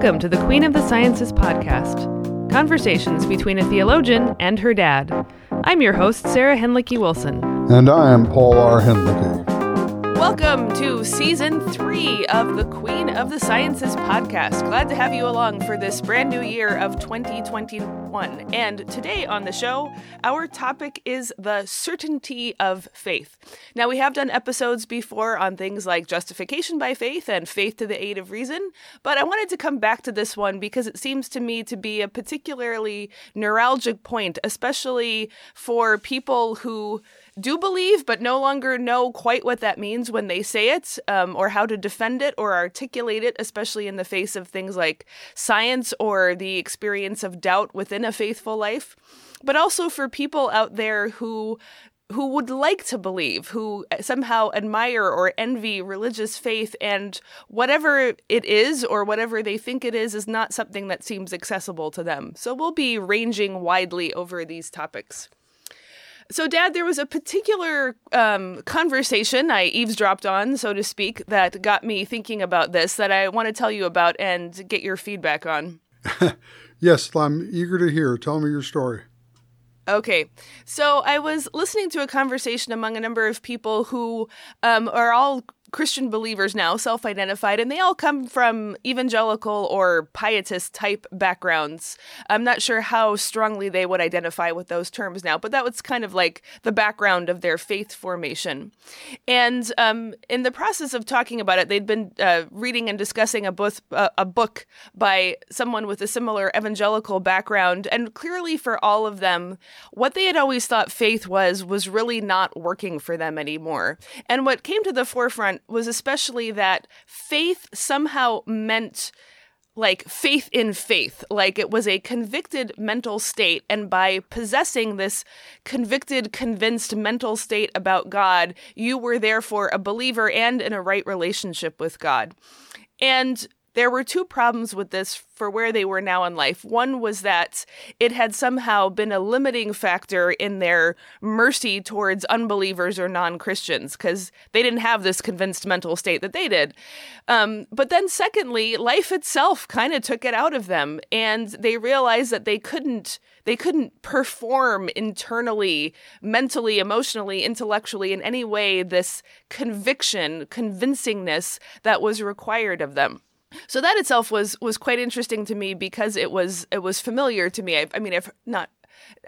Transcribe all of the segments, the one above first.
Welcome to the Queen of the Sciences podcast conversations between a theologian and her dad. I'm your host, Sarah Hinlicky Wilson. And I am Paul R. Hinlicky. Welcome to season three of the Queen of the Sciences podcast. Glad to have you along for this brand new year of 2021. And today on the show, our topic is the certainty of faith. Now, we have done episodes before on things like justification by faith and faith to the aid of reason, but I wanted to come back to this one because it seems to me to be a particularly neuralgic point, especially for people who do believe, but no longer know quite what that means when they say it, um, or how to defend it or articulate it, especially in the face of things like science or the experience of doubt within a faithful life. But also for people out there who who would like to believe, who somehow admire or envy religious faith, and whatever it is or whatever they think it is, is not something that seems accessible to them. So we'll be ranging widely over these topics. So, Dad, there was a particular um, conversation I eavesdropped on, so to speak, that got me thinking about this that I want to tell you about and get your feedback on. yes, I'm eager to hear. Tell me your story. Okay. So I was listening to a conversation among a number of people who um, are all Christian believers now, self identified, and they all come from evangelical or pietist type backgrounds. I'm not sure how strongly they would identify with those terms now, but that was kind of like the background of their faith formation. And um, in the process of talking about it, they'd been uh, reading and discussing a uh, a book by someone with a similar evangelical background. And clearly, for all of them, what they had always thought faith was, was really not working for them anymore. And what came to the forefront was especially that faith somehow meant like faith in faith, like it was a convicted mental state. And by possessing this convicted, convinced mental state about God, you were therefore a believer and in a right relationship with God. And there were two problems with this for where they were now in life. One was that it had somehow been a limiting factor in their mercy towards unbelievers or non Christians because they didn't have this convinced mental state that they did. Um, but then, secondly, life itself kind of took it out of them, and they realized that they couldn't they couldn't perform internally, mentally, emotionally, intellectually in any way this conviction, convincingness that was required of them. So that itself was was quite interesting to me because it was it was familiar to me. I, I mean, I've not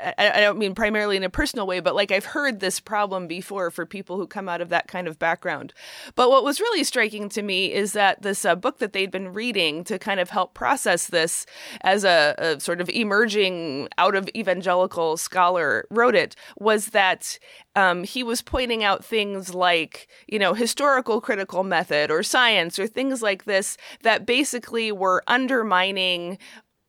I, don't mean primarily in a personal way, but like I've heard this problem before for people who come out of that kind of background. But what was really striking to me is that this uh, book that they'd been reading to kind of help process this as a, a sort of emerging out of evangelical scholar wrote it was that um, he was pointing out things like, you know, historical critical method or science or things like this that basically were undermining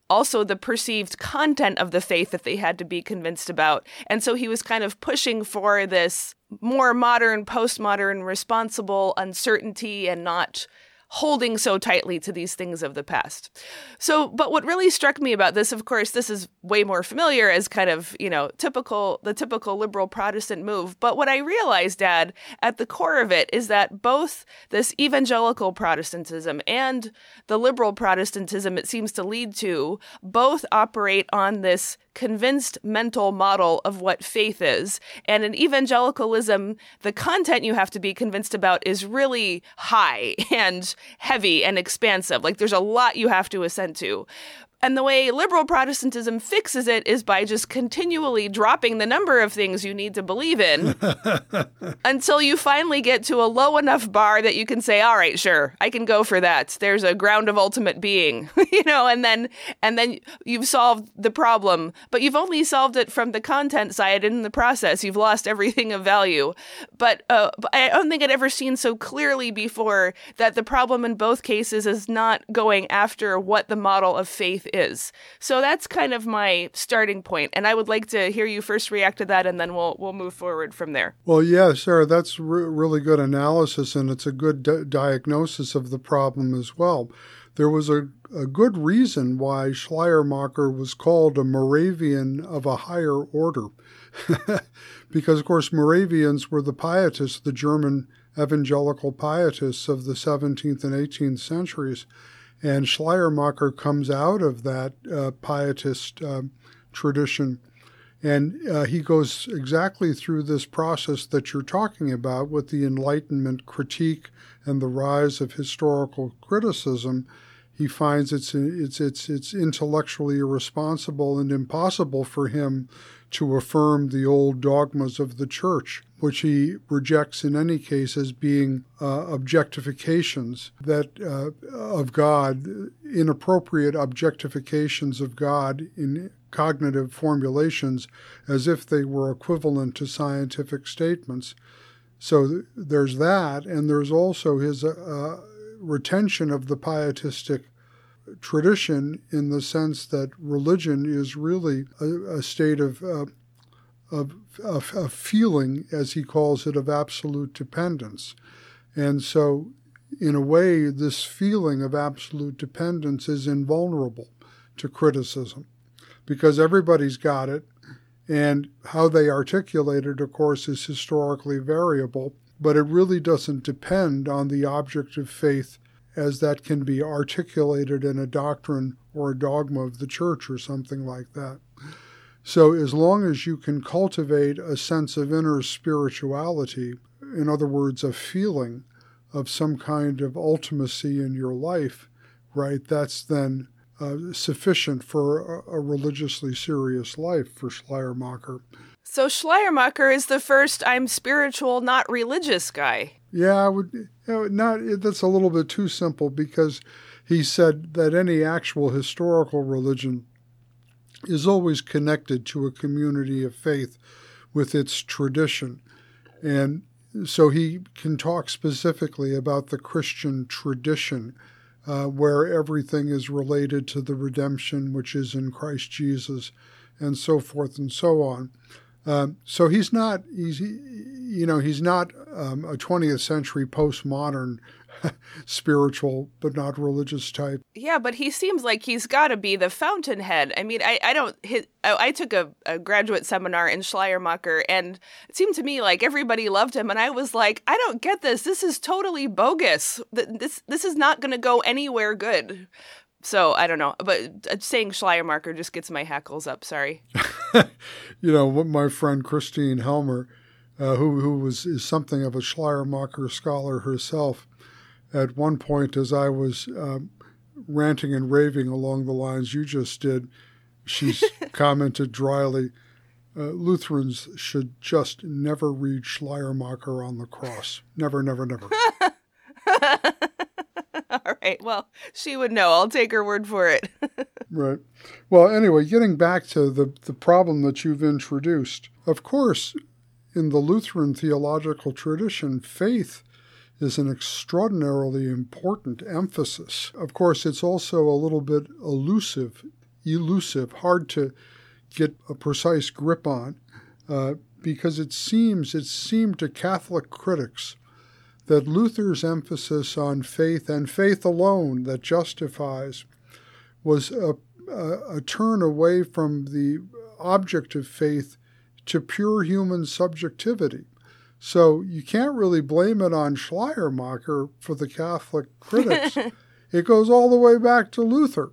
also the perceived content of the faith that they had to be convinced about. And so he was kind of pushing for this more modern, postmodern, responsible uncertainty and not holding so tightly to these things of the past. So, but what really struck me about this, of course, this is way more familiar as kind of, you know, typical, the typical liberal Protestant move. But what I realized, Dad, at the core of it is that both this evangelical Protestantism and the liberal Protestantism it seems to lead to both operate on this convinced mental model of what faith is. And in evangelicalism, the content you have to be convinced about is really high and heavy and expansive. Like there's a lot you have to assent to. And the way liberal Protestantism fixes it is by just continually dropping the number of things you need to believe in until you finally get to a low enough bar that you can say, "All right, sure, I can go for that. There's a ground of ultimate being." you know, and then and then you've solved the problem, but you've only solved it from the content side in the process. You've lost everything of value. But, uh, but I don't think I'd ever seen so clearly before that the problem in both cases is not going after what the model of faith is. So that's kind of my starting point, and I would like to hear you first react to that, and then we'll we'll move forward from there. Well, yeah, Sarah, that's re- really good analysis, and it's a good di- diagnosis of the problem as well. There was a, a good reason why Schleiermacher was called a Moravian of a higher order. because, of course, Moravians were the pietists, the German evangelical pietists of the 17th and 18th centuries. And Schleiermacher comes out of that uh, pietist uh, tradition. And uh, he goes exactly through this process that you're talking about with the Enlightenment critique and the rise of historical criticism. He finds it's, it's, it's, it's intellectually irresponsible and impossible for him to affirm the old dogmas of the church, which he rejects in any case as being uh, objectifications that uh, of God, inappropriate objectifications of God in cognitive formulations as if they were equivalent to scientific statements. So th- there's that, and there's also his uh, retention of the pietistic tradition in the sense that religion is really a, a state of, uh, of, of, of feeling, as he calls it, of absolute dependence. And so, in a way, this feeling of absolute dependence is invulnerable to criticism because everybody's got it. And how they articulate it, of course, is historically variable, but it really doesn't depend on the object of faith as that can be articulated in a doctrine or a dogma of the church or something like that. So, as long as you can cultivate a sense of inner spirituality, in other words, a feeling of some kind of ultimacy in your life, right, that's then uh, sufficient for a, a, religiously serious life for Schleiermacher. So, Schleiermacher is the first I'm spiritual, not religious guy. Yeah, I would not. That's a little bit too simple because he said that any actual historical religion is always connected to a community of faith with its tradition, and so he can talk specifically about the Christian tradition. Uh, where everything is related to the redemption which is in Christ Jesus, and so forth and so on. Um, so he's not he's you know he's not um, a 20th century postmodern spiritual but not religious type. Yeah, but he seems like he's got to be the fountainhead. I mean, I, I don't hit. I, took a, a, graduate seminar in Schleiermacher, and it seemed to me like everybody loved him, and I was like, I don't get this. This is totally bogus. This this is not going to go anywhere good. So I don't know, but uh, saying Schleiermacher just gets my hackles up. Sorry. you know, my friend Christine Helmer, uh, who who was is something of a Schleiermacher scholar herself, at one point as I was um, ranting and raving along the lines you just did, she's commented dryly. Uh, Lutherans should just never read Schleiermacher on the cross. Never, never, never. All right. Well, she would know. I'll take her word for it. right. Well, anyway, getting back to the, the problem that you've introduced, of course, in the Lutheran theological tradition, faith is an extraordinarily important emphasis. Of course, it's also a little bit elusive, elusive, hard to get a precise grip on, uh, because it seems it seemed to Catholic critics that Luther's emphasis on faith and faith alone that justifies was a, a, a, turn away from the object of faith to pure human subjectivity. So you can't really blame it on Schleiermacher for the Catholic critics. it goes all the way back to Luther.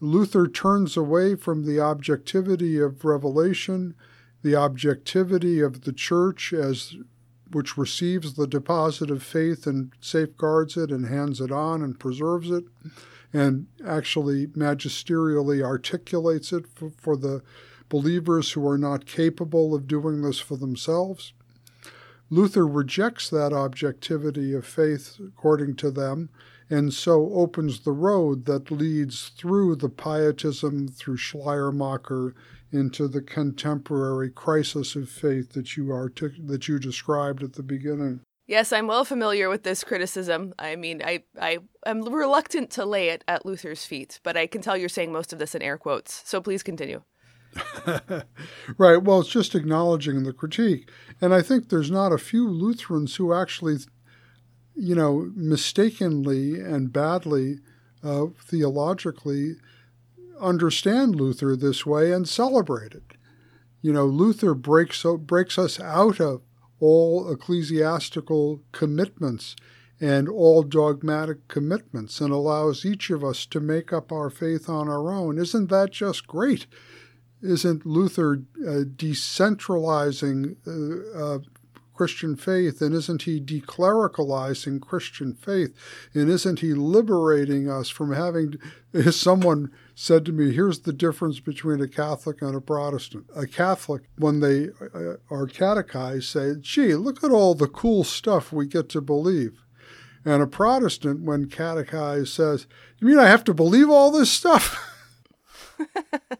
Luther turns away from the objectivity of revelation, the objectivity of the church as which receives the deposit of faith and safeguards it and hands it on and preserves it and actually magisterially articulates it for, for the believers who are not capable of doing this for themselves. Luther rejects that objectivity of faith according to them and so opens the road that leads through the pietism, through Schleiermacher, into the contemporary crisis of faith that you artic- that you described at the beginning. Yes, I'm well familiar with this criticism. I mean, I, I am reluctant to lay it at Luther's feet, but I can tell you're saying most of this in air quotes. So please continue. right. Well, it's just acknowledging the critique. And I think there's not a few Lutherans who actually, you know, mistakenly and badly uh, theologically understand Luther this way and celebrate it. You know, Luther breaks, breaks us out of all ecclesiastical commitments and all dogmatic commitments and allows each of us to make up our faith on our own. Isn't that just great? Isn't Luther uh, decentralizing uh, uh, Christian faith? And isn't he declericalizing Christian faith? And isn't he liberating us from having, someone said to me, here's the difference between a Catholic and a Protestant. A Catholic, when they uh, are catechized, say, gee, look at all the cool stuff we get to believe. And a Protestant, when catechized, says, You mean I have to believe all this stuff?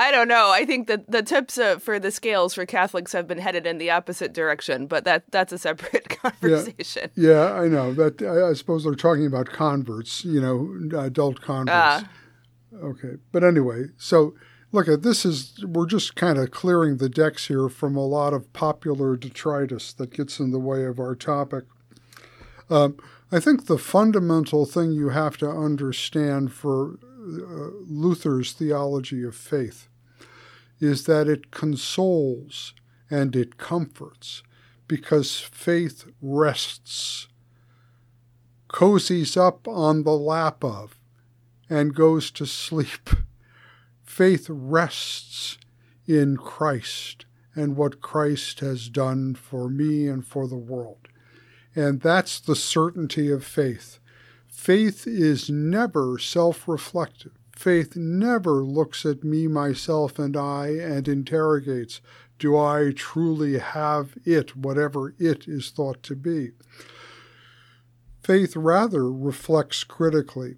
I don't know. I think that the tips uh, for the scales for Catholics have been headed in the opposite direction, but that that's a separate conversation. Yeah, yeah I know. That I, I, suppose they're talking about converts, you know, adult converts. Uh, okay, but anyway, so look at this is we're just kind of clearing the decks here from a lot of popular detritus that gets in the way of our topic. Um, I think the fundamental thing you have to understand for uh, Luther's theology of faith is that it consoles and it comforts because faith rests, cozies up on the lap of, and goes to sleep. Faith rests in Christ and what Christ has done for me and for the world. And that's the certainty of faith. Faith is never self reflective. Faith never looks at me, myself, and I and interrogates, Do I truly have it, whatever it is thought to be? Faith rather reflects critically,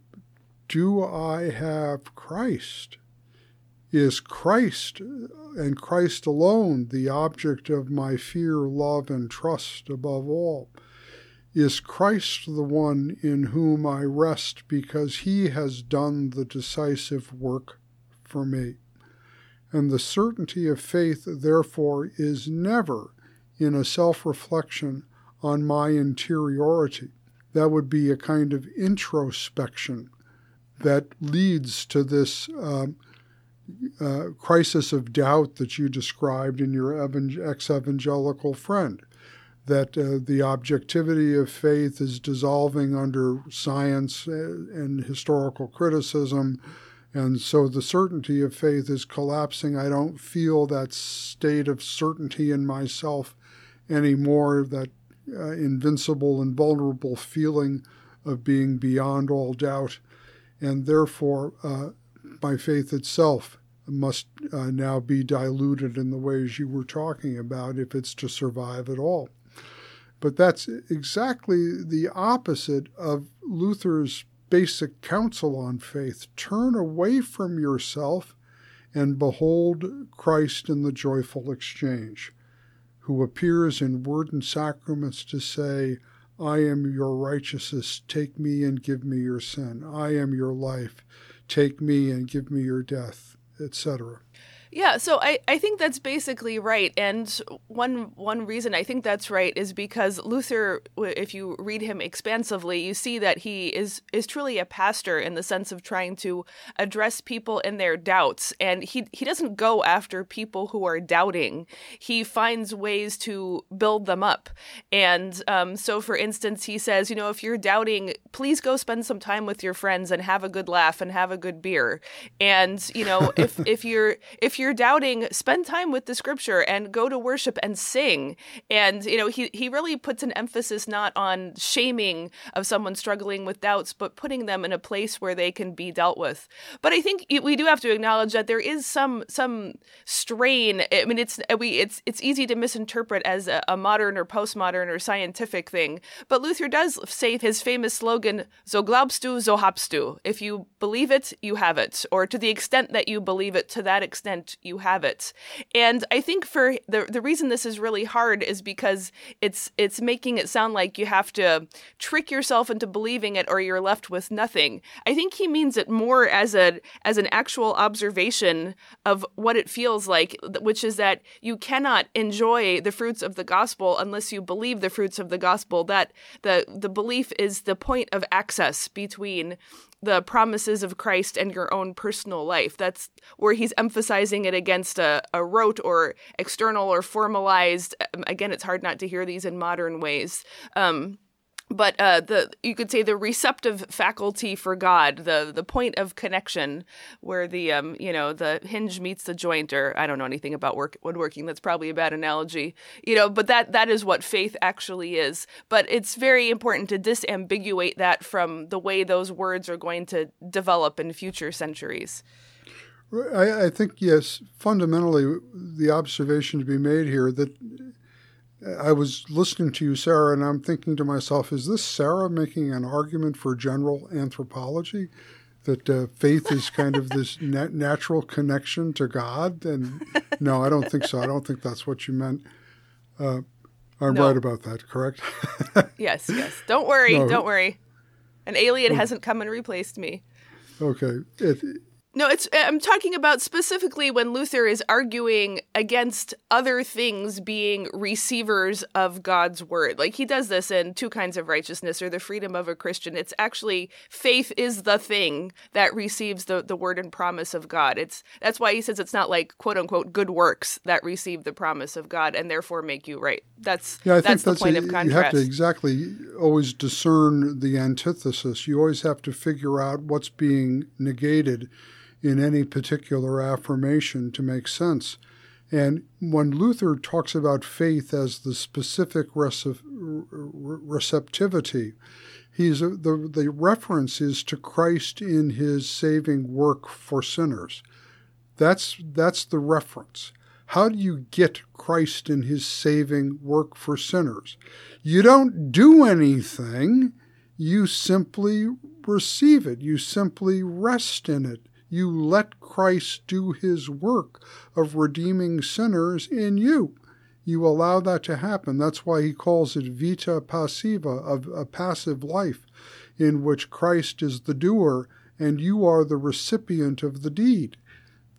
Do I have Christ? Is Christ and Christ alone the object of my fear, love, and trust above all? Is Christ the one in whom I rest because he has done the decisive work for me? And the certainty of faith, therefore, is never in a self reflection on my interiority. That would be a kind of introspection that leads to this um, uh, crisis of doubt that you described in your ex evangelical friend that uh, the objectivity of faith is dissolving under science uh, and historical criticism. And so the certainty of faith is collapsing. I don't feel that state of certainty in myself anymore, that uh, invincible and vulnerable feeling of being beyond all doubt. And therefore, uh, my faith itself must uh, now be diluted in the ways you were talking about if it's to survive at all. But that's exactly the opposite of Luther's basic counsel on faith. Turn away from yourself and behold Christ in the joyful exchange, who appears in word and sacraments to say, I am your righteousness, take me and give me your sin. I am your life, take me and give me your death, etc. Yeah, so I, I think that's basically right. And one one reason I think that's right is because Luther, if you read him expansively, you see that he is is truly a pastor in the sense of trying to address people in their doubts. And he he doesn't go after people who are doubting. He finds ways to build them up. And um, so, for instance, he says, you know, if you're doubting, please go spend some time with your friends and have a good laugh and have a good beer. And you know, if if you're if you're you're doubting, spend time with the scripture and go to worship and sing. And, you know, he, he really puts an emphasis not on shaming of someone struggling with doubts, but putting them in a place where they can be dealt with. But I think we do have to acknowledge that there is some some strain. I mean, it's we it's it's easy to misinterpret as a, a modern or postmodern or scientific thing. But Luther does say his famous slogan, "So glaubst du, so habst du." If you believe it, you have it, or to the extent that you believe it, to that extent you have it. And I think for the the reason this is really hard is because it's it's making it sound like you have to trick yourself into believing it or you're left with nothing. I think he means it more as a as an actual observation of what it feels like, which is that you cannot enjoy the fruits of the gospel unless you believe the fruits of the gospel. That the the belief is the point of access between the promises of Christ and your own personal life. That's where he's emphasizing it against a, a rote or external or formalized. Um, again, it's hard not to hear these in modern ways. Um, but uh, the you could say the receptive faculty for God, the the point of connection, where the um you know the hinge meets the joint, or I don't know anything about work woodworking. That's probably a bad analogy, you know. But that that is what faith actually is. But it's very important to disambiguate that from the way those words are going to develop in future centuries. I, I think yes, fundamentally, the observation to be made here that I was listening to you, Sarah, and I'm thinking to myself, is this Sarah making an argument for general anthropology? That uh, faith is kind of this nat- natural connection to God? And no, I don't think so. I don't think that's what you meant. Uh, I'm no. right about that, correct? yes, yes. Don't worry, no. don't worry. An alien hasn't come and replaced me. Okay. It, no, it's uh, I'm talking about specifically when Luther is arguing against other things being receivers of God's word. Like he does this in two kinds of righteousness or the freedom of a Christian. It's actually faith is the thing that receives the, the word and promise of God. It's that's why he says it's not like quote unquote good works that receive the promise of God and therefore make you right. That's yeah, I that's think the point a, of contrast. You have to exactly always discern the antithesis. You always have to figure out what's being negated in any particular affirmation to make sense. And when Luther talks about faith as the specific receptivity, he's the, the reference is to Christ in his saving work for sinners. That's, that's the reference. How do you get Christ in his saving work for sinners? You don't do anything, you simply receive it, you simply rest in it you let Christ do his work of redeeming sinners in you. You allow that to happen. That's why he calls it vita passiva, of a passive life, in which Christ is the doer and you are the recipient of the deed.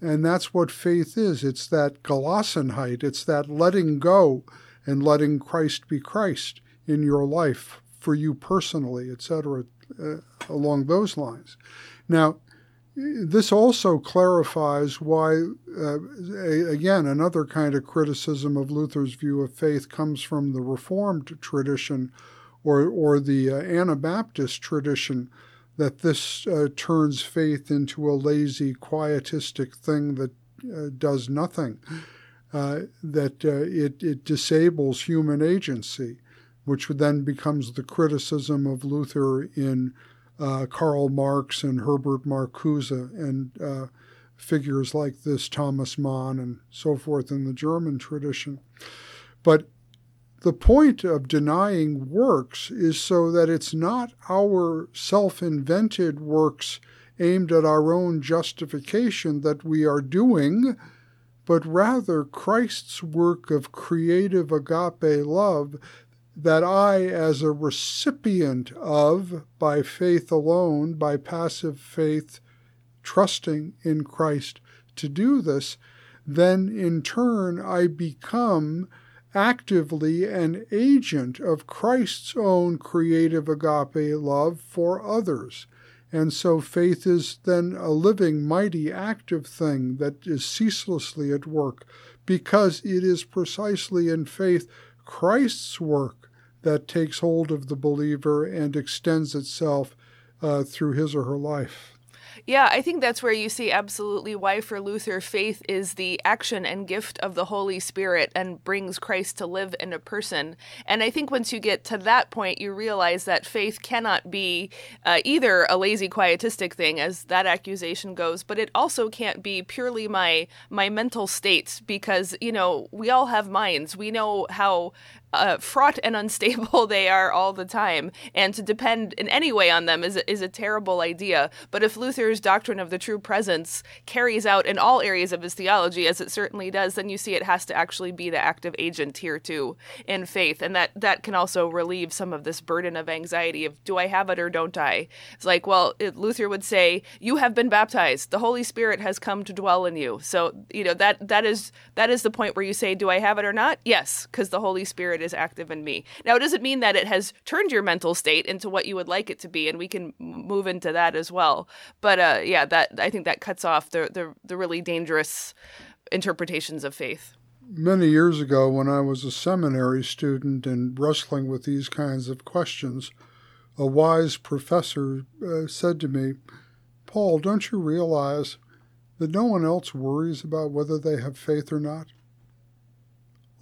And that's what faith is. It's that Gelassenheit. It's that letting go and letting Christ be Christ in your life for you personally, etc., uh, along those lines. Now, this also clarifies why, uh, again, another kind of criticism of Luther's view of faith comes from the Reformed tradition or, or the uh, Anabaptist tradition, that this uh, turns faith into a lazy, quietistic thing that uh, does nothing, uh, that uh, it, it disables human agency, which then becomes the criticism of Luther in uh, Karl Marx and Herbert Marcuse and uh, figures like this, Thomas Mann and so forth in the German tradition. But the point of denying works is so that it's not our self invented works aimed at our own justification that we are doing, but rather Christ's work of creative agape love that I, as a recipient of, by faith alone, by passive faith, trusting in Christ to do this, then in turn I become actively an agent of Christ's own creative agape love for others. And so faith is then a living, mighty, active thing that is ceaselessly at work because it is precisely in faith Christ's work that takes hold of the believer and extends itself uh, through his or her life. Yeah, I think that's where you see absolutely why for Luther faith is the action and gift of the Holy Spirit and brings Christ to live in a person. And I think once you get to that point, you realize that faith cannot be uh, either a lazy quietistic thing, as that accusation goes, but it also can't be purely my my mental states because you know we all have minds. We know how uh, fraught and unstable they are all the time, and to depend in any way on them is is a terrible idea. But if Luther's doctrine of the true presence carries out in all areas of his theology, as it certainly does, then you see it has to actually be the active agent here too in faith, and that that can also relieve some of this burden of anxiety of do I have it or don't I? It's like, well, it, Luther would say, you have been baptized, the Holy Spirit has come to dwell in you. So you know that that is that is the point where you say, do I have it or not? Yes, because the Holy Spirit is active in me. Now, it doesn't mean that it has turned your mental state into what you would like it to be, and we can move into that as well. But uh, yeah, that I think that cuts off the, the the really dangerous interpretations of faith. many years ago, when I was a seminary student and wrestling with these kinds of questions, a wise professor uh, said to me, Paul, don't you realize that no one else worries about whether they have faith or not?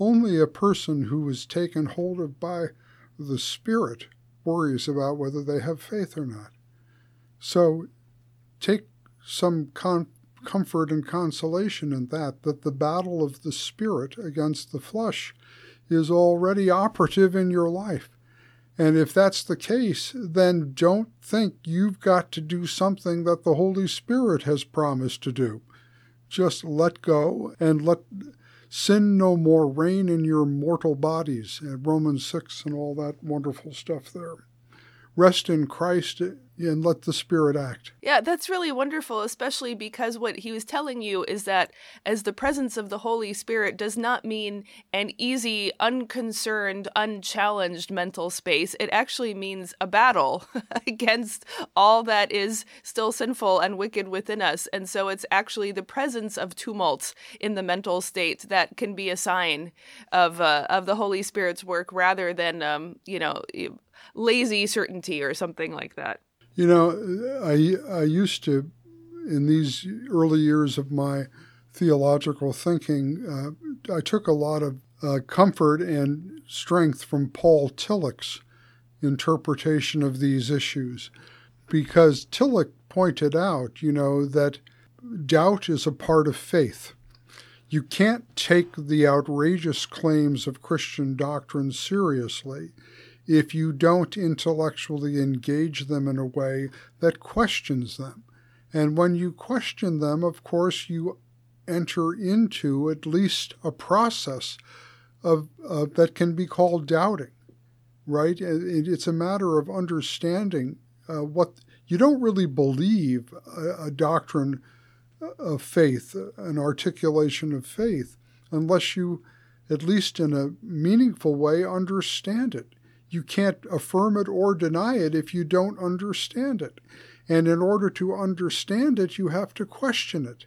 Only a person who is taken hold of by the Spirit worries about whether they have faith or not. So take some con- comfort and consolation in that, that the battle of the Spirit against the flesh is already operative in your life. And if that's the case, then don't think you've got to do something that the Holy Spirit has promised to do. Just let go and let sin no more reign in your mortal bodies. Romans 6 and all that wonderful stuff there. Rest in Christ and let the Spirit act. Yeah, that's really wonderful, especially because what he was telling you is that as the presence of the Holy Spirit does not mean an easy, unconcerned, unchallenged mental space. It actually means a battle against all that is still sinful and wicked within us. And so it's actually the presence of tumult in the mental state that can be a sign of uh, of the Holy Spirit's work rather than um, you know lazy certainty or something like that. You know, I, I used to, in these early years of my theological thinking, uh, I took a lot of uh, comfort and strength from Paul Tillich's interpretation of these issues because Tillich pointed out, you know, that doubt is a part of faith. You can't take the outrageous claims of Christian doctrine seriously if you don't intellectually engage them in a way that questions them. And when you question them, of course, you enter into at least a process of uh, that can be called doubting, right? It, it's a matter of understanding uh, what you don't really believe a, a doctrine of faith, an articulation of faith, unless you, at least in a meaningful way, understand it. You can't affirm it or deny it if you don't understand it. And in order to understand it, you have to question it.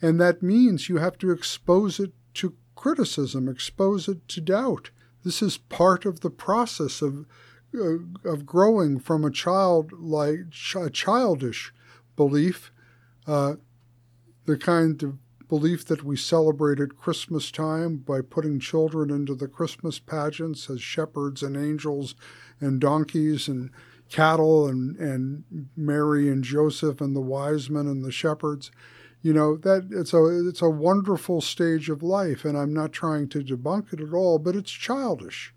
And that means you have to expose it to criticism, expose it to doubt. This is part of the process of, uh, of growing from a child like a childish belief, uh, the kind of belief that we celebrate at Christmas time by putting children into the Christmas pageants as shepherds and angels and donkeys and cattle and, and Mary and Joseph and the wise men and the shepherds. You know, that it's a it's a wonderful stage of life, and I'm not trying to debunk it at all, but it's childish.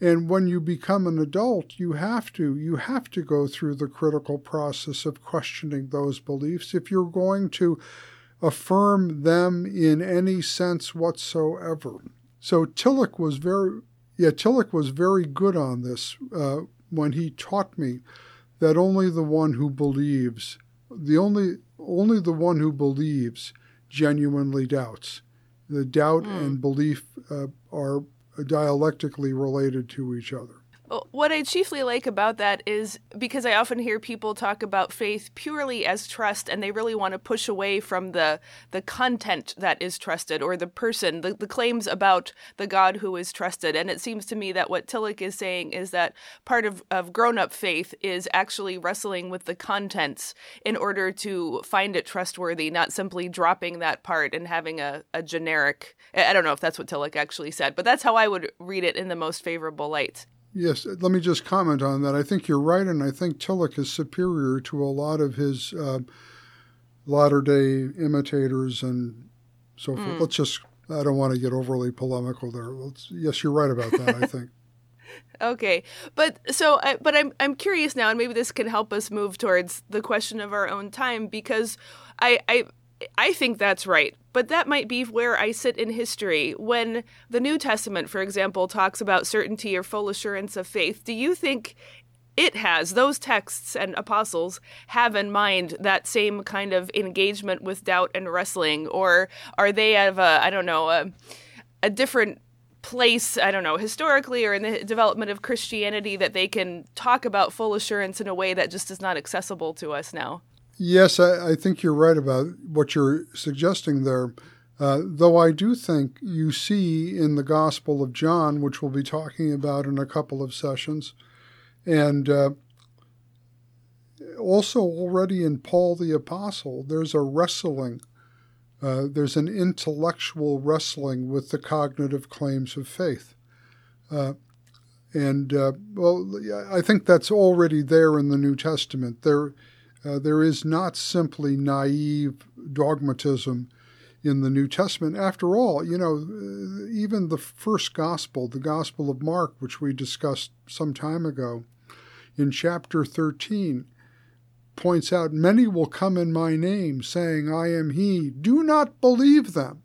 And when you become an adult, you have to you have to go through the critical process of questioning those beliefs if you're going to affirm them in any sense whatsoever. So Tillich was very, yeah, Tillich was very good on this uh, when he taught me that only the one who believes, the only only the one who believes, genuinely doubts. The doubt mm. and belief uh, are dialectically related to each other. What I chiefly like about that is because I often hear people talk about faith purely as trust, and they really want to push away from the the content that is trusted or the person, the, the claims about the God who is trusted. And it seems to me that what Tillich is saying is that part of, of grown up faith is actually wrestling with the contents in order to find it trustworthy, not simply dropping that part and having a, a generic. I don't know if that's what Tillich actually said, but that's how I would read it in the most favorable light. Yes, let me just comment on that. I think you're right, and I think Tillich is superior to a lot of his uh, latter day imitators and so forth. Mm. Let's just, I don't want to get overly polemical there. Let's, yes, you're right about that, I think. Okay, but so, I, but I'm I'm curious now, and maybe this can help us move towards the question of our own time because I I I think that's right, but that might be where I sit in history. When the New Testament, for example, talks about certainty or full assurance of faith, do you think it has, those texts and apostles have in mind that same kind of engagement with doubt and wrestling? Or are they of a, I don't know, a, a different place, I don't know, historically or in the development of Christianity that they can talk about full assurance in a way that just is not accessible to us now? Yes, I, I, think you're right about what you're suggesting there. Uh, though I do think you see in the Gospel of John, which we'll be talking about in a couple of sessions, and uh, also already in Paul the Apostle, there's a wrestling, uh, there's an intellectual wrestling with the cognitive claims of faith. Uh, and uh, well, I think that's already there in the New Testament. There, uh, there is not simply naive dogmatism in the New Testament. After all, you know, even the first gospel, the Gospel of Mark, which we discussed some time ago, in chapter 13, points out, Many will come in my name, saying, I am he. Do not believe them.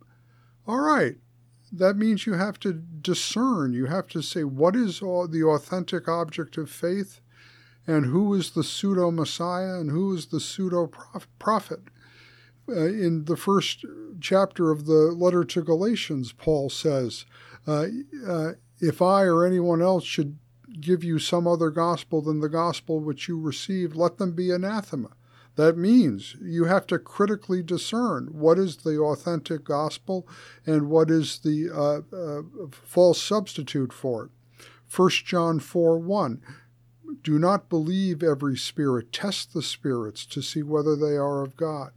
All right. That means you have to discern. You have to say, what is the authentic object of faith? And who is the pseudo Messiah and who is the pseudo prophet? Uh, in the first chapter of the letter to Galatians, Paul says, uh, uh, If I or anyone else should give you some other gospel than the gospel which you received, let them be anathema. That means you have to critically discern what is the authentic gospel and what is the uh, uh, false substitute for it. 1 John 4 1. Do not believe every spirit, test the spirits to see whether they are of God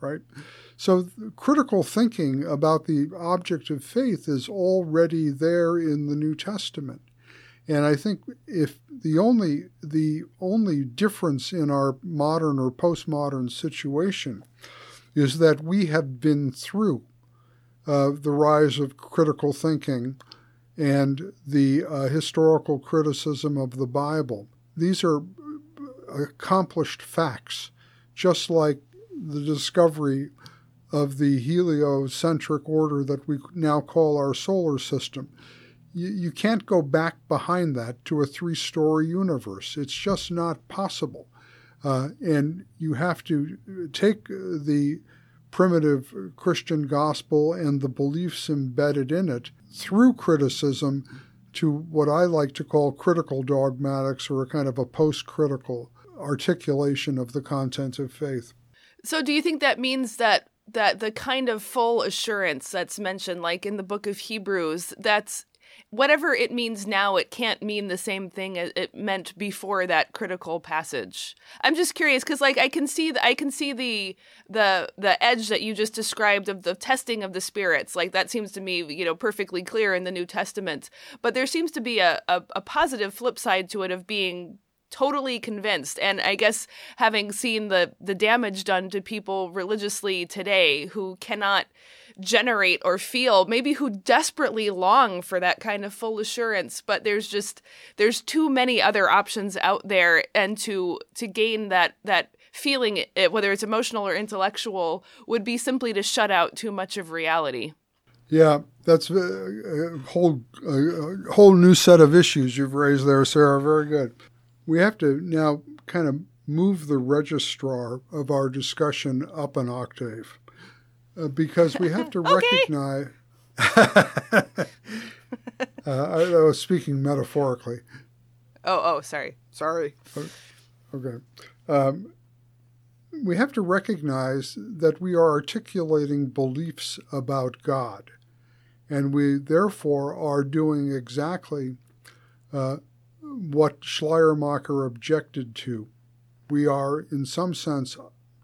right? So critical thinking about the object of faith is already there in the New Testament. And I think if the only the only difference in our modern or postmodern situation is that we have been through uh, the rise of critical thinking and the uh, historical criticism of the Bible. These are accomplished facts, just like the discovery of the heliocentric order that we now call our solar system. You, can't go back behind that to a three story universe. It's just not possible. Uh, and you have to take the primitive Christian gospel and the beliefs embedded in it through criticism to what I like to call critical dogmatics or a kind of a post critical articulation of the content of faith. So do you think that means that that the kind of full assurance that's mentioned like in the book of Hebrews that's whatever it means now it can't mean the same thing as it meant before that critical passage. I'm just curious because like i can see the, i can see the the the edge that you just described of the testing of the spirits. Like that seems to me you know perfectly clear in the new testament. But there seems to be a, a, a positive flip side to it of being totally convinced. And i guess having seen the the damage done to people religiously today who cannot generate or feel maybe who desperately long for that kind of full assurance but there's just there's too many other options out there and to to gain that that feeling it, whether it's emotional or intellectual would be simply to shut out too much of reality yeah, that's a whole a whole new set of issues you've raised there, Sarah. Very good we have to now kind of move the registrar of our discussion up an octave uh, because we have to recognize. uh, I, I, was speaking metaphorically. Oh, oh, sorry. Sorry. Okay. Um, we have to recognize that we are articulating beliefs about God, and we therefore are doing exactly uh, what Schleiermacher objected to. We are, in some sense,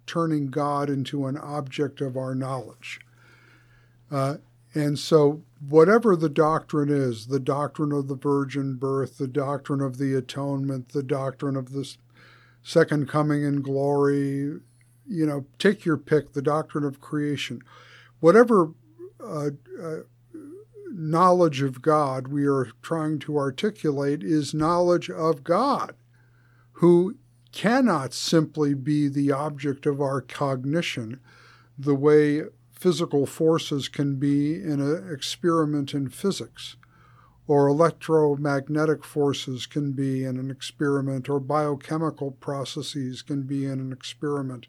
turning God into an object of our knowledge. Uh, and so, whatever the doctrine is the doctrine of the virgin birth, the doctrine of the atonement, the doctrine of the second coming in glory, you know, take your pick, the doctrine of creation, whatever uh, uh, knowledge of God we are trying to articulate is knowledge of God, who cannot simply be the object of our cognition the way physical forces can be in an experiment in physics, or electromagnetic forces can be in an experiment, or biochemical processes can be in an experiment.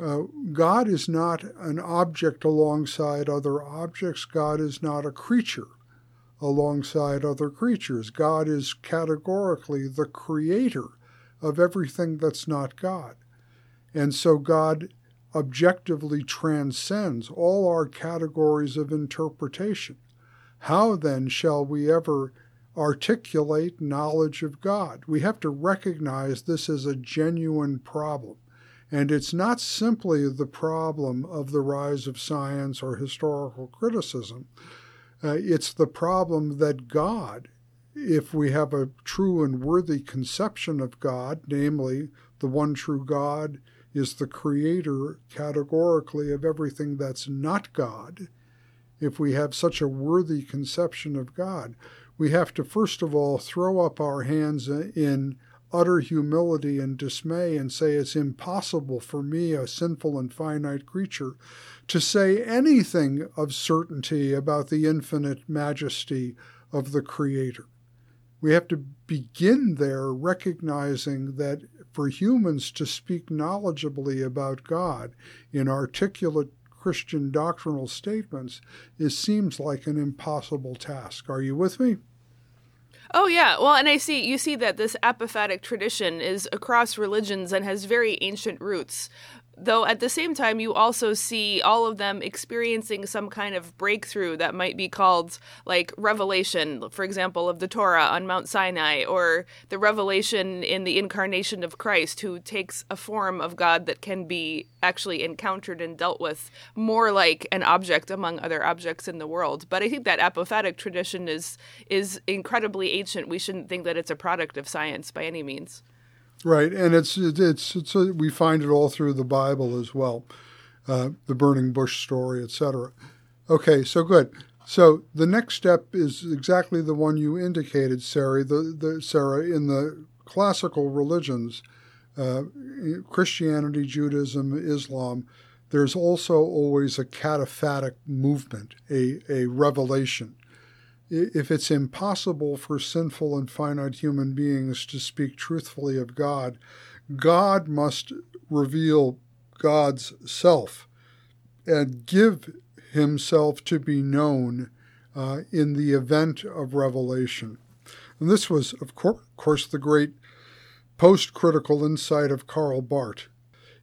Uh, God is not an object alongside other objects. God is not a creature alongside other creatures. God is categorically the creator of everything that's not God. And so God objectively transcends all our categories of interpretation. How then shall we ever articulate knowledge of God? We have to recognize this as a genuine problem. And it's not simply the problem of the rise of science or historical criticism. Uh, it's the problem that God, if we have a true and worthy conception of God, namely the one true God is the creator categorically of everything that's not God, if we have such a worthy conception of God, we have to first of all throw up our hands in utter humility and dismay and say it's impossible for me, a sinful and finite creature, to say anything of certainty about the infinite majesty of the Creator. We have to begin there recognizing that for humans to speak knowledgeably about God in articulate Christian doctrinal statements, it seems like an impossible task. Are you with me? Oh yeah, well, and I see you see that this apophatic tradition is across religions and has very ancient roots though at the same time you also see all of them experiencing some kind of breakthrough that might be called like revelation for example of the torah on mount sinai or the revelation in the incarnation of christ who takes a form of god that can be actually encountered and dealt with more like an object among other objects in the world. But i think that apophatic tradition is is incredibly ancient. We shouldn't think that it's a product of science by any means Right, and it's it's, it's a, we find it all through the Bible as well, uh, the burning bush story, etc. Okay, so good. So the next step is exactly the one you indicated, Sarah. The, the Sarah in the classical religions, uh, Christianity, Judaism, Islam. There's also always a cataphatic movement, a, a revelation if it's impossible for sinful and finite human beings to speak truthfully of God, God must reveal God's self and give himself to be known uh, in the event of revelation. And this was, of course, the great post critical insight of Karl Barth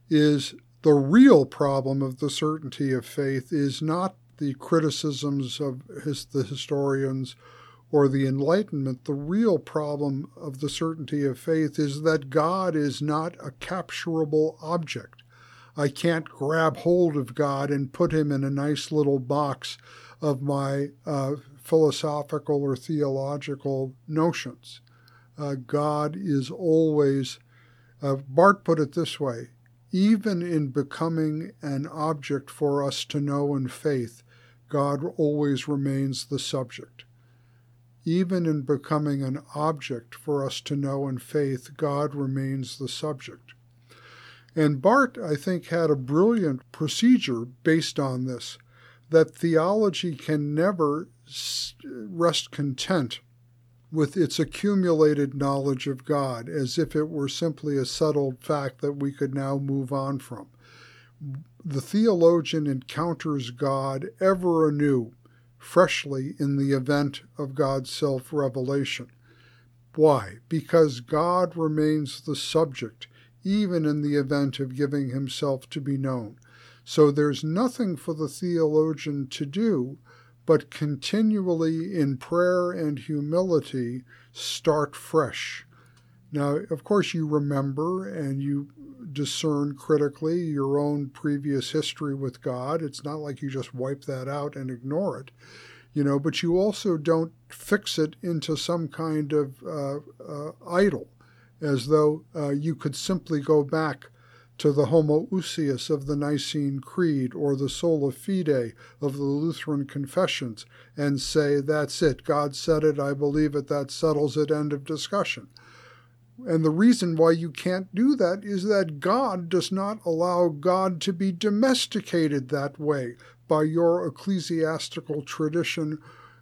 is the real problem of the certainty of faith is not the criticisms of his, the historians or the Enlightenment, the real problem of the certainty of faith is that God is not a capturable object. I can't grab hold of God and put him in a nice little box of my uh, philosophical or theological notions. Uh, God is always, uh, Barth put it this way even in becoming an object for us to know in faith, God always remains the subject. Even in becoming an object for us to know in faith, God remains the subject. And Barth, I think, had a brilliant procedure based on this that theology can never rest content with its accumulated knowledge of God as if it were simply a settled fact that we could now move on from the theologian encounters God ever anew, freshly in the event of God's self revelation. Why? Because God remains the subject, even in the event of giving himself to be known. So there's nothing for the theologian to do but continually in prayer and humility start fresh. Now, of course, you remember and you discern critically your own previous history with God. It's not like you just wipe that out and ignore it, you know, but you also don't fix it into some kind of uh, uh, idol, as though uh, you could simply go back to the homoousios of the Nicene Creed or the sola fide of the Lutheran confessions and say, that's it, God said it, I believe it, that settles it, end of discussion. And the reason why you can't do that is that God does not allow God to be domesticated that way by your ecclesiastical tradition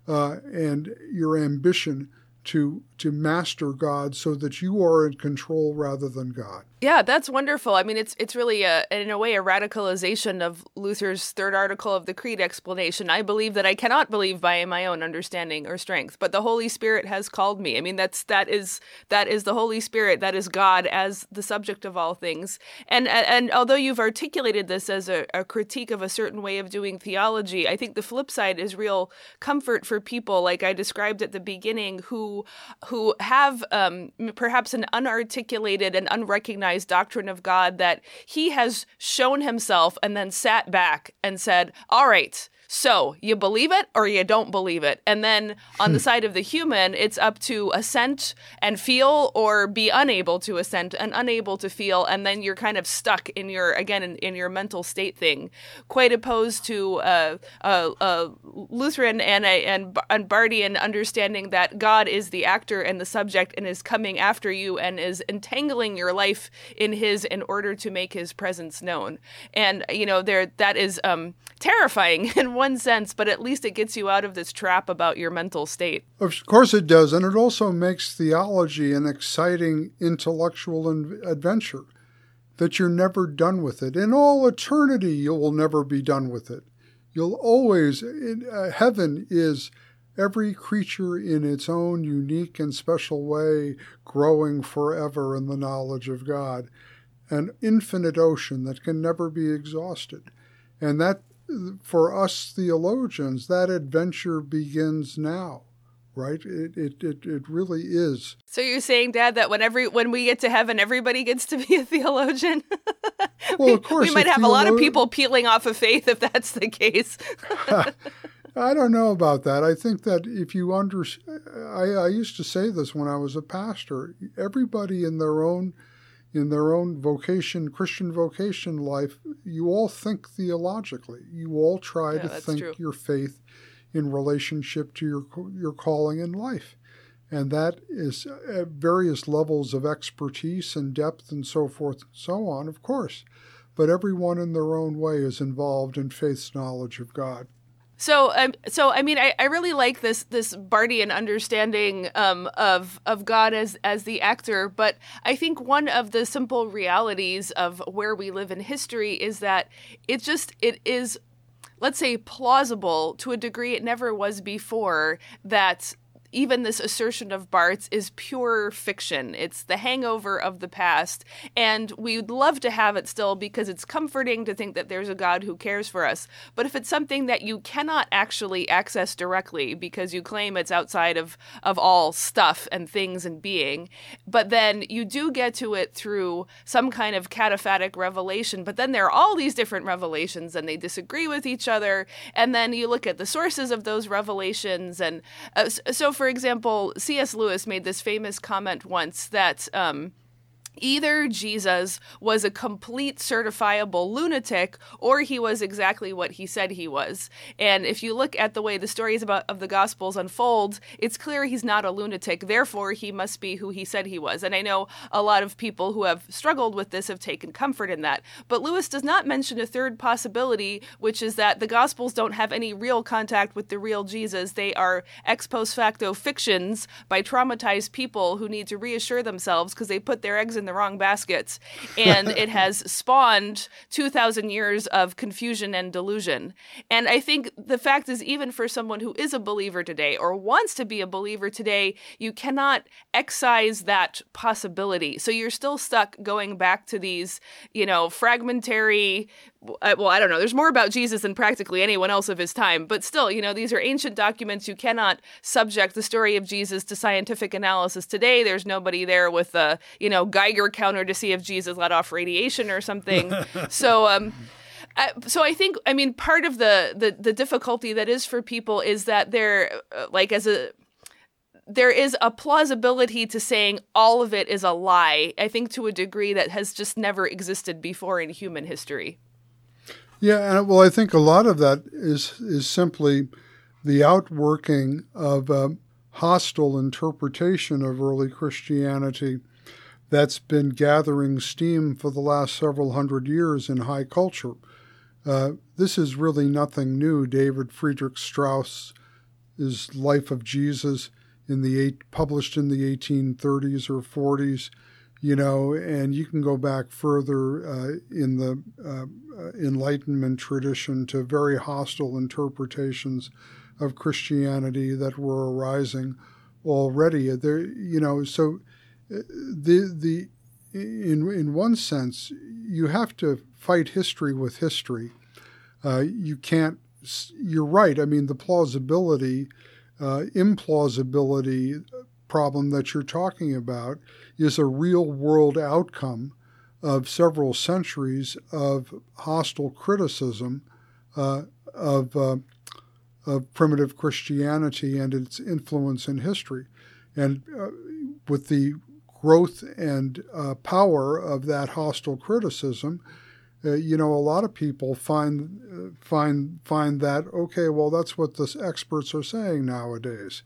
uh, and your ambition to, to master God so that you are in control rather than God. Yeah, that's wonderful. I mean, it's it's really a in a way a radicalization of Luther's third article of the Creed explanation. I believe that I cannot believe by my own understanding or strength, but the Holy Spirit has called me. I mean, that's that is that is the Holy Spirit, that is God as the subject of all things. And and although you've articulated this as a, a critique of a certain way of doing theology, I think the flip side is real comfort for people like I described at the beginning who who have um, perhaps an unarticulated and unrecognized doctrine of God that he has shown himself and then sat back and said, All right, so you believe it or you don't believe it. And then on the hmm. side of the human, it's up to assent and feel or be unable to assent and unable to feel. And then you're kind of stuck in your, again, in, in your mental state thing, quite opposed to uh, uh, uh, Lutheran and, and, and Barthian understanding that God is the actor and the subject and is coming after you and is entangling your life in his in order to make his presence known. And, you know, there that is um, terrifying in one sense, but at least it gets you out of this trap about your mental state. Of course it does, and it also makes theology an exciting intellectual adventure that you're never done with it. In all eternity, you will never be done with it. You'll always, in, uh, heaven is every creature in its own unique and special way, growing forever in the knowledge of God, an infinite ocean that can never be exhausted. And that for us theologians, that adventure begins now, right? It, it, it, it really is. So you're saying, Dad, that when every when we get to heaven, everybody gets to be a theologian? well, of course, we might have theolo- a lot of people peeling off of faith if that's the case. I don't know about that. I think that if you under, I, I used to say this when I was a pastor. Everybody in their own in their own vocation, Christian vocation life, you all think theologically. You all try yeah, to think true. your faith in relationship to your your calling in life, and that is at various levels of expertise and depth and so forth and so on, of course. But everyone in their own way is involved in faith's knowledge of God. So, um, so I mean, I, I really like this this Barthian understanding um, of of God as as the actor, but I think one of the simple realities of where we live in history is that it just it is, let's say, plausible to a degree it never was before that even this assertion of Barth's is pure fiction. It's the hangover of the past. And we'd love to have it still because it's comforting to think that there's a God who cares for us. But if it's something that you cannot actually access directly because you claim it's outside of, of all stuff and things and being, but then you do get to it through some kind of cataphatic revelation, but then there are all these different revelations and they disagree with each other. And then you look at the sources of those revelations. And uh, so, for example, C.S. Lewis made this famous comment once that um, Either Jesus was a complete certifiable lunatic or he was exactly what he said he was. And if you look at the way the stories about of the gospels unfold, it's clear he's not a lunatic. Therefore, he must be who he said he was. And I know a lot of people who have struggled with this have taken comfort in that. But Lewis does not mention a third possibility, which is that the gospels don't have any real contact with the real Jesus. They are ex post facto fictions by traumatized people who need to reassure themselves because they put their eggs in the wrong baskets. And it has spawned 2,000 years of confusion and delusion. And I think the fact is, even for someone who is a believer today or wants to be a believer today, you cannot excise that possibility. So you're still stuck going back to these, you know, fragmentary well, I don't know. There's more about Jesus than practically anyone else of his time, but still, you know, these are ancient documents. You cannot subject the story of Jesus to scientific analysis today. There's nobody there with a, you know, Geiger counter to see if Jesus let off radiation or something. so, um, uh, so I think, I mean, part of the, the the difficulty that is for people is that they're uh, like as a there is a plausibility to saying all of it is a lie. I think to a degree that has just never existed before in human history. Yeah, well, I think a lot of that is is simply the outworking of a hostile interpretation of early Christianity that's been gathering steam for the last several hundred years in high culture. Uh, this is really nothing new. David Friedrich Strauss' Life of Jesus in the eight, published in the 1830s or 40s you know, and you can go back further uh, in the uh, Enlightenment tradition to very hostile interpretations of Christianity that were arising already. There, you know, so uh, the the in in one sense, you have to fight history with history. Uh, you can't. You're right. I mean, the plausibility, uh, implausibility problem that you're talking about is a real world outcome of several centuries of hostile criticism uh, of, uh, of primitive Christianity and its influence in history. And uh, with the growth and uh, power of that hostile criticism, uh, you know, a lot of people find uh, find find that okay, well, that's what the experts are saying nowadays.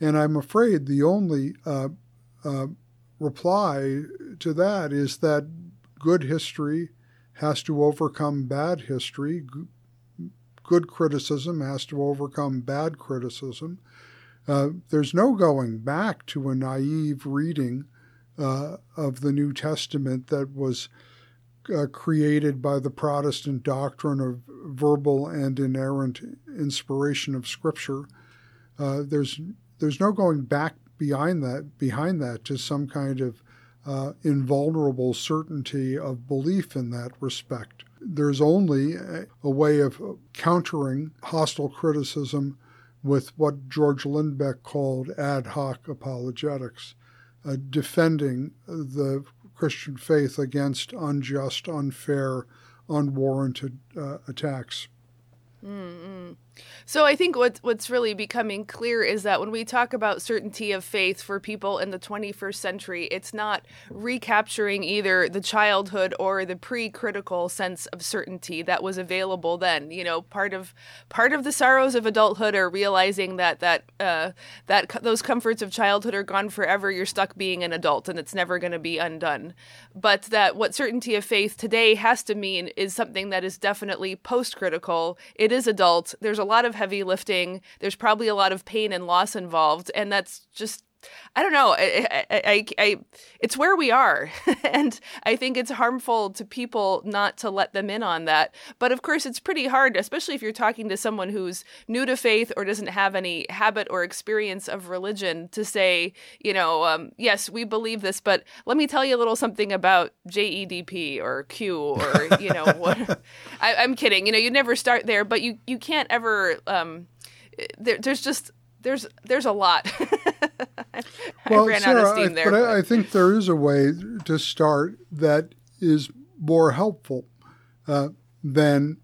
And I'm afraid the only uh, uh, reply to that is that good history has to overcome bad history. Good criticism has to overcome bad criticism. Uh, there's no going back to a naive reading uh, of the New Testament that was uh, created by the Protestant doctrine of verbal and inerrant inspiration of Scripture. Uh, there's there's no going back behind that behind that to some kind of uh, invulnerable certainty of belief in that respect. There's only a, a, way of countering hostile criticism with what George Lindbeck called ad hoc apologetics, uh, defending the Christian faith against unjust, unfair, unwarranted uh, attacks. Mm-mm. So I think what's what's really becoming clear is that when we talk about certainty of faith for people in the 21st century, it's not recapturing either the childhood or the pre-critical sense of certainty that was available then. You know, part of part of the sorrows of adulthood are realizing that that uh, that those comforts of childhood are gone forever. You're stuck being an adult, and it's never going to be undone. But that what certainty of faith today has to mean is something that is definitely post-critical. It is adult. There's a lot of heavy lifting. There's probably a lot of pain and loss involved, and that's just I don't know. I, I, I, I, it's where we are. and I think it's harmful to people not to let them in on that. But of course, it's pretty hard, especially if you're talking to someone who's new to faith or doesn't have any habit or experience of religion to say, you know, um, yes, we believe this, but let me tell you a little something about JEDP or Q or, you know, what. I, am kidding. You know, you never start there, but you, you can't ever. Um, there, there's just there's there's a lot. well, ran Sarah, out of steam there. But, but I, I think there is a way to start that is more helpful uh, than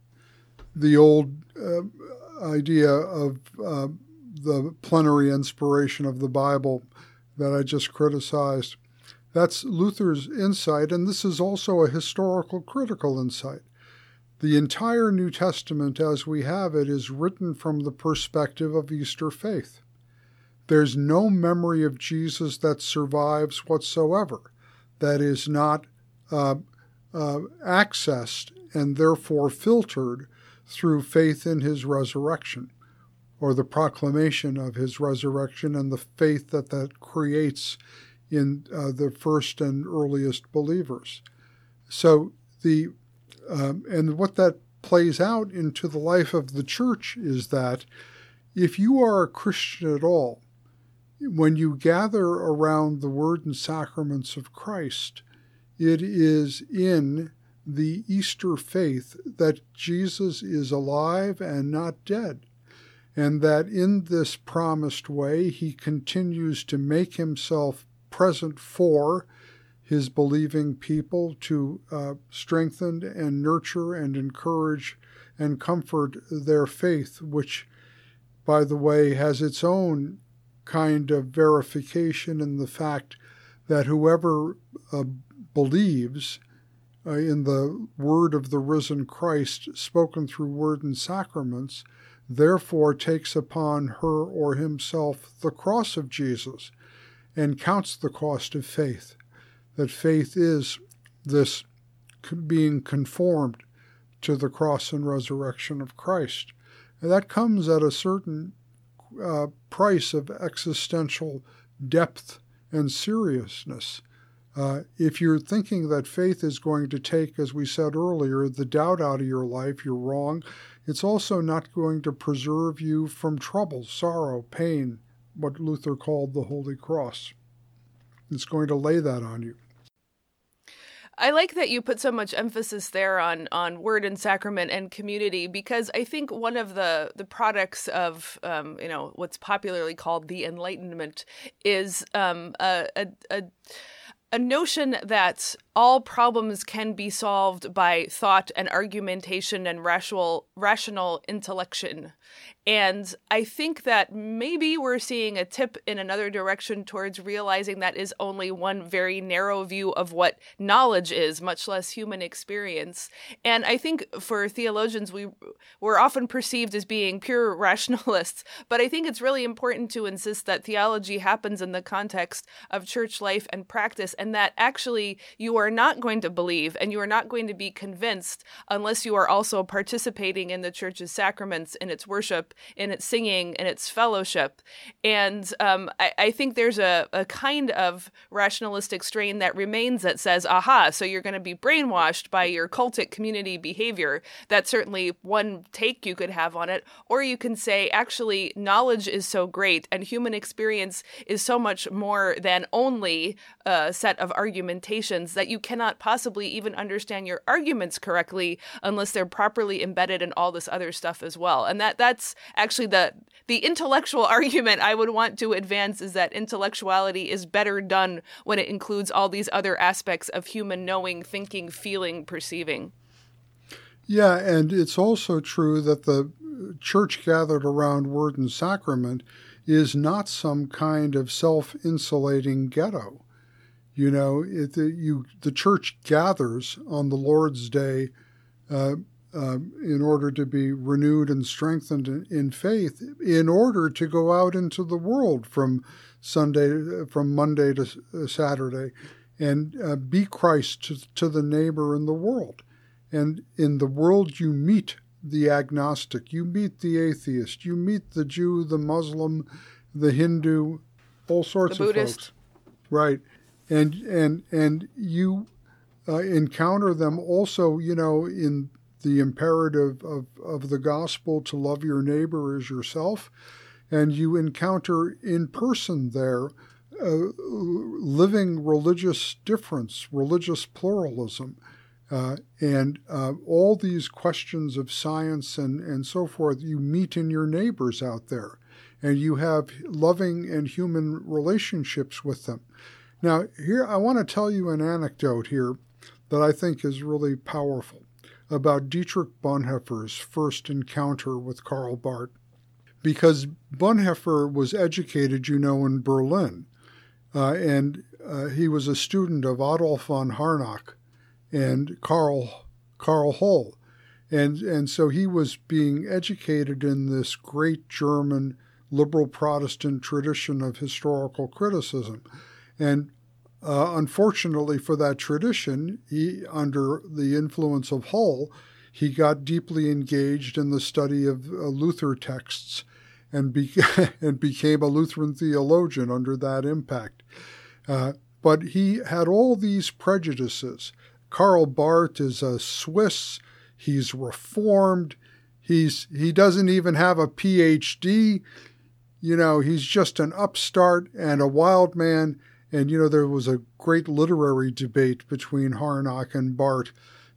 the old uh, idea of uh, the plenary inspiration of the Bible that I just criticized. That's Luther's insight, and this is also a historical critical insight. The entire New Testament, as we have it, is written from the perspective of Easter faith. There's no memory of Jesus that survives whatsoever that is not uh, uh, accessed and therefore filtered through faith in his resurrection or the proclamation of his resurrection and the faith that that creates in uh, the first and earliest believers. So the um, and what that plays out into the life of the church is that if you are a Christian at all, when you gather around the word and sacraments of Christ, it is in the Easter faith that Jesus is alive and not dead, and that in this promised way he continues to make himself present for his believing people to uh, strengthen and nurture and encourage and comfort their faith, which, by the way, has its own kind of verification in the fact that whoever uh, believes uh, in the word of the risen Christ spoken through word and sacraments, therefore takes upon her or himself the cross of Jesus and counts the cost of faith. That faith is this being conformed to the cross and resurrection of Christ. And that comes at a certain uh, price of existential depth and seriousness. Uh, if you're thinking that faith is going to take, as we said earlier, the doubt out of your life, you're wrong. It's also not going to preserve you from trouble, sorrow, pain, what Luther called the Holy Cross. It's going to lay that on you. I like that you put so much emphasis there on on word and sacrament and community because I think one of the the products of um, you know what's popularly called the Enlightenment is um, a, a, a a notion that all problems can be solved by thought and argumentation and rational rational intellection and I think that maybe we're seeing a tip in another direction towards realizing that is only one very narrow view of what knowledge is, much less human experience. And I think for theologians, we we're often perceived as being pure rationalists, but I think it's really important to insist that theology happens in the context of church life and practice, and that actually you are not going to believe and you are not going to be convinced unless you are also participating in the church's sacraments in its worship in its singing in its fellowship. And um, I, I, think there's a, a kind of rationalistic strain that remains that says, aha, so you're going to be brainwashed by your cultic community behavior. That's certainly one take you could have on it. Or you can say, actually, knowledge is so great and human experience is so much more than only a set of argumentations that you cannot possibly even understand your arguments correctly unless they're properly embedded in all this other stuff as well. And that that's actually the the intellectual argument I would want to advance is that intellectuality is better done when it includes all these other aspects of human knowing, thinking, feeling, perceiving. Yeah, and it's also true that the church gathered around word and sacrament is not some kind of self-insulating ghetto. You know, it, the, you, the church gathers on the Lord's Day uh, uh, in order to be renewed and strengthened in faith, in order to go out into the world from Sunday, from Monday to uh, Saturday, and uh, be Christ to, to the neighbor in the world. And in the world, you meet the agnostic, you meet the atheist, you meet the Jew, the Muslim, the Hindu, all sorts the of folks. Right. And and and you uh, encounter them also, you know, in the imperative of, of the gospel to love your neighbor as yourself. And you encounter in person there uh, living religious difference, religious pluralism. Uh, and uh, all these questions of science and, and so forth, you meet in your neighbors out there, and you have loving and human relationships with them. Now, here I want to tell you an anecdote here that I think is really powerful about Dietrich Bonhoeffer's first encounter with Karl Barth. Because Bonhoeffer was educated, you know, in Berlin, uh, and uh, he was a student of Adolf von Harnack and Karl Karl Holl, and and so he was being educated in this great German liberal Protestant tradition of historical criticism, and uh, unfortunately for that tradition, he, under the influence of Holl, he got deeply engaged in the study of uh, Luther texts and, be- and became a Lutheran theologian under that impact. Uh, but he had all these prejudices. Karl Barth is a Swiss, he's reformed, he's, he doesn't even have a PhD. You know, he's just an upstart and a wild man and, you know, there was a great literary debate between Harnack and Barth,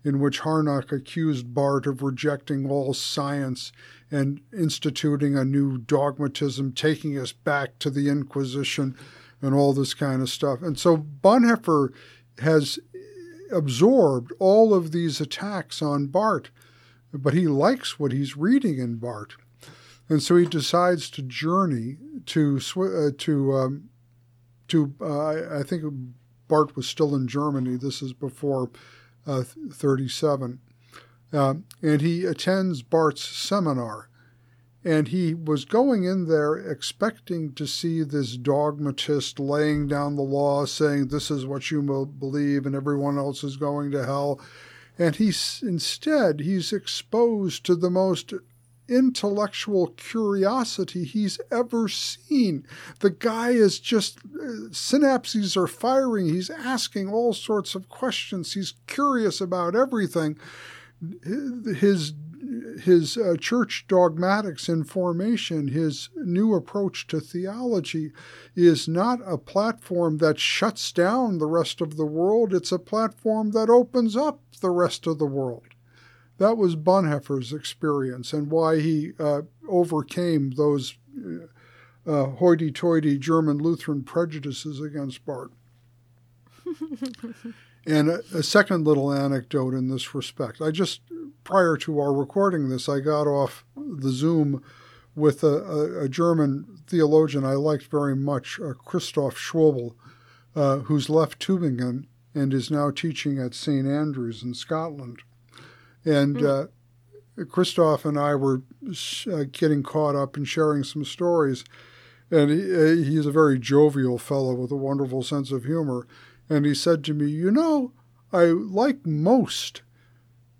in which Harnack accused Barth of rejecting all science and instituting a new dogmatism, taking us back to the Inquisition and all this kind of stuff. And so Bonhoeffer has absorbed all of these attacks on Barth, but he likes what he's reading in Barth. And so he decides to journey to, uh, to um, to uh, I think Barth was still in Germany. This is before uh, 37. Uh, and he attends Barth's seminar. And he was going in there expecting to see this dogmatist laying down the law, saying, This is what you believe, and everyone else is going to hell. And he's instead, he's exposed to the most intellectual curiosity he's ever seen. The guy is just, uh, synapses are firing. He's asking all sorts of questions. He's curious about everything. His his uh, church dogmatics in formation, his new approach to theology, is not a platform that shuts down the rest of the world. It's a platform that opens up the rest of the world. That was Bonhoeffer's experience and why he uh, overcame those uh, uh hoity toity German Lutheran prejudices against Barth. and a, a, second little anecdote in this respect. I just, prior to our recording this, I got off the Zoom with a, a, a German theologian I liked very much, uh, Christoph Schwobel, uh, who's left Tübingen and is now teaching at St. Andrews in Scotland. And mm. uh, Christoph and I were uh, getting caught up and sharing some stories. And he, uh, he's a very jovial fellow with a wonderful sense of humor. And he said to me, You know, I like most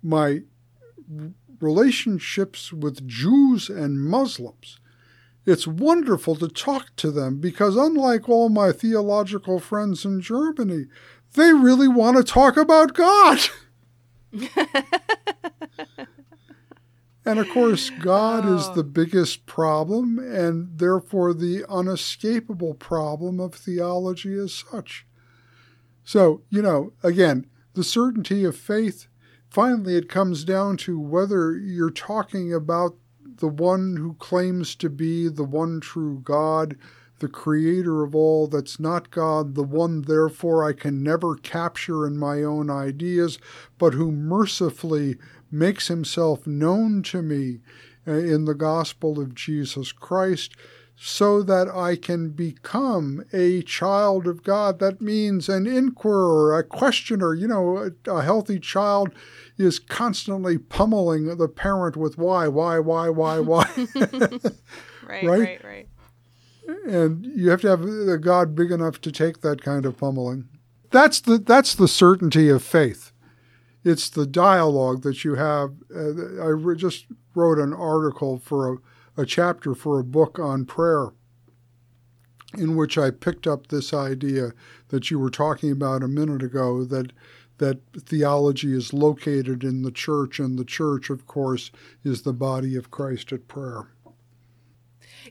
my relationships with Jews and Muslims. It's wonderful to talk to them because, unlike all my theological friends in Germany, they really want to talk about God. and of course, God oh. is the biggest problem and therefore the unescapable problem of theology as such. So, you know, again, the certainty of faith, finally, it comes down to whether you're talking about the one who claims to be the one true God the creator of all that's not God, the one therefore I can never capture in my own ideas, but who mercifully makes himself known to me uh, in the gospel of Jesus Christ, so that I can become a child of God. That means an inquirer, a questioner. You know, a, healthy child is constantly pummeling the parent with why, why, why, why, why. right, right, right, right and you have to have a God big enough to take that kind of pummeling. That's the that's the certainty of faith. It's the dialogue that you have. Uh, I re- just wrote an article for a, a chapter for a book on prayer, in which I picked up this idea that you were talking about a minute ago that that theology is located in the church, and the church, of course, is the body of Christ at prayer.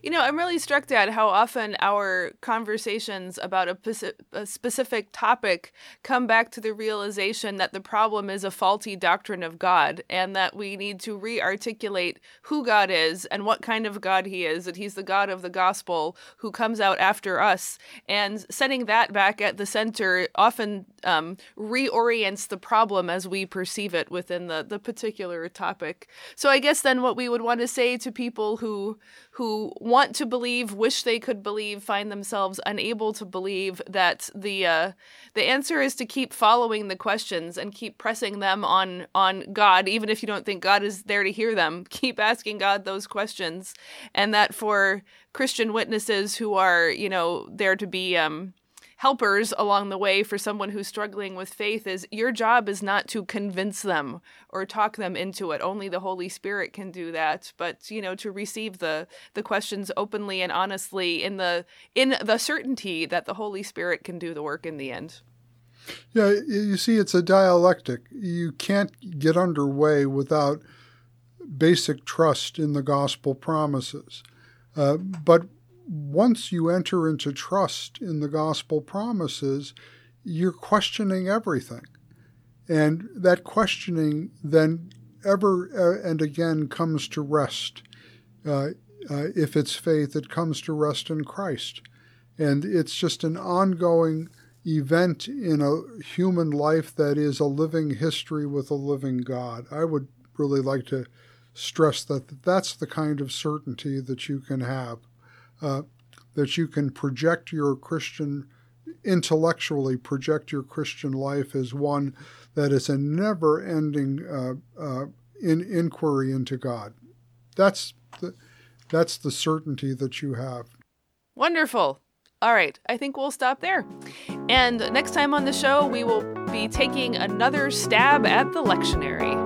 You know, I'm really struck at how often our conversations about a, a, specific topic come back to the realization that the problem is a faulty doctrine of God and that we need to re articulate who God is and what kind of God He is, that He's the God of the gospel who comes out after us. And setting that back at the center often um, reorients the problem as we perceive it within the, the particular topic. So I guess then what we would want to say to people who who want to believe, wish they could believe, find themselves unable to believe that the uh, the answer is to keep following the questions and keep pressing them on on God, even if you don't think God is there to hear them. Keep asking God those questions, and that for Christian witnesses who are you know there to be um, helpers along the way for someone who's struggling with faith is your job is not to convince them or talk them into it. Only the holy spirit can do that. But you know to receive the the questions openly and honestly in the in the certainty that the holy spirit can do the work in the end. Yeah you see it's a dialectic. You can't get underway without basic trust in the gospel promises. Uh, but once you enter into trust in the gospel promises, you're questioning everything. And that questioning then ever uh, and again comes to rest. Uh, uh, if it's faith, it comes to rest in Christ. And it's just an ongoing event in a human life that is a living history with a living God. I would really like to stress that that's the kind of certainty that you can have uh, that you can project your Christian, intellectually project your Christian life as one that is a never ending uh, uh, in inquiry into God. That's the, that's the certainty that you have. Wonderful. All right, I think we'll stop there. And next time on the show, we will be taking another stab at the lectionary.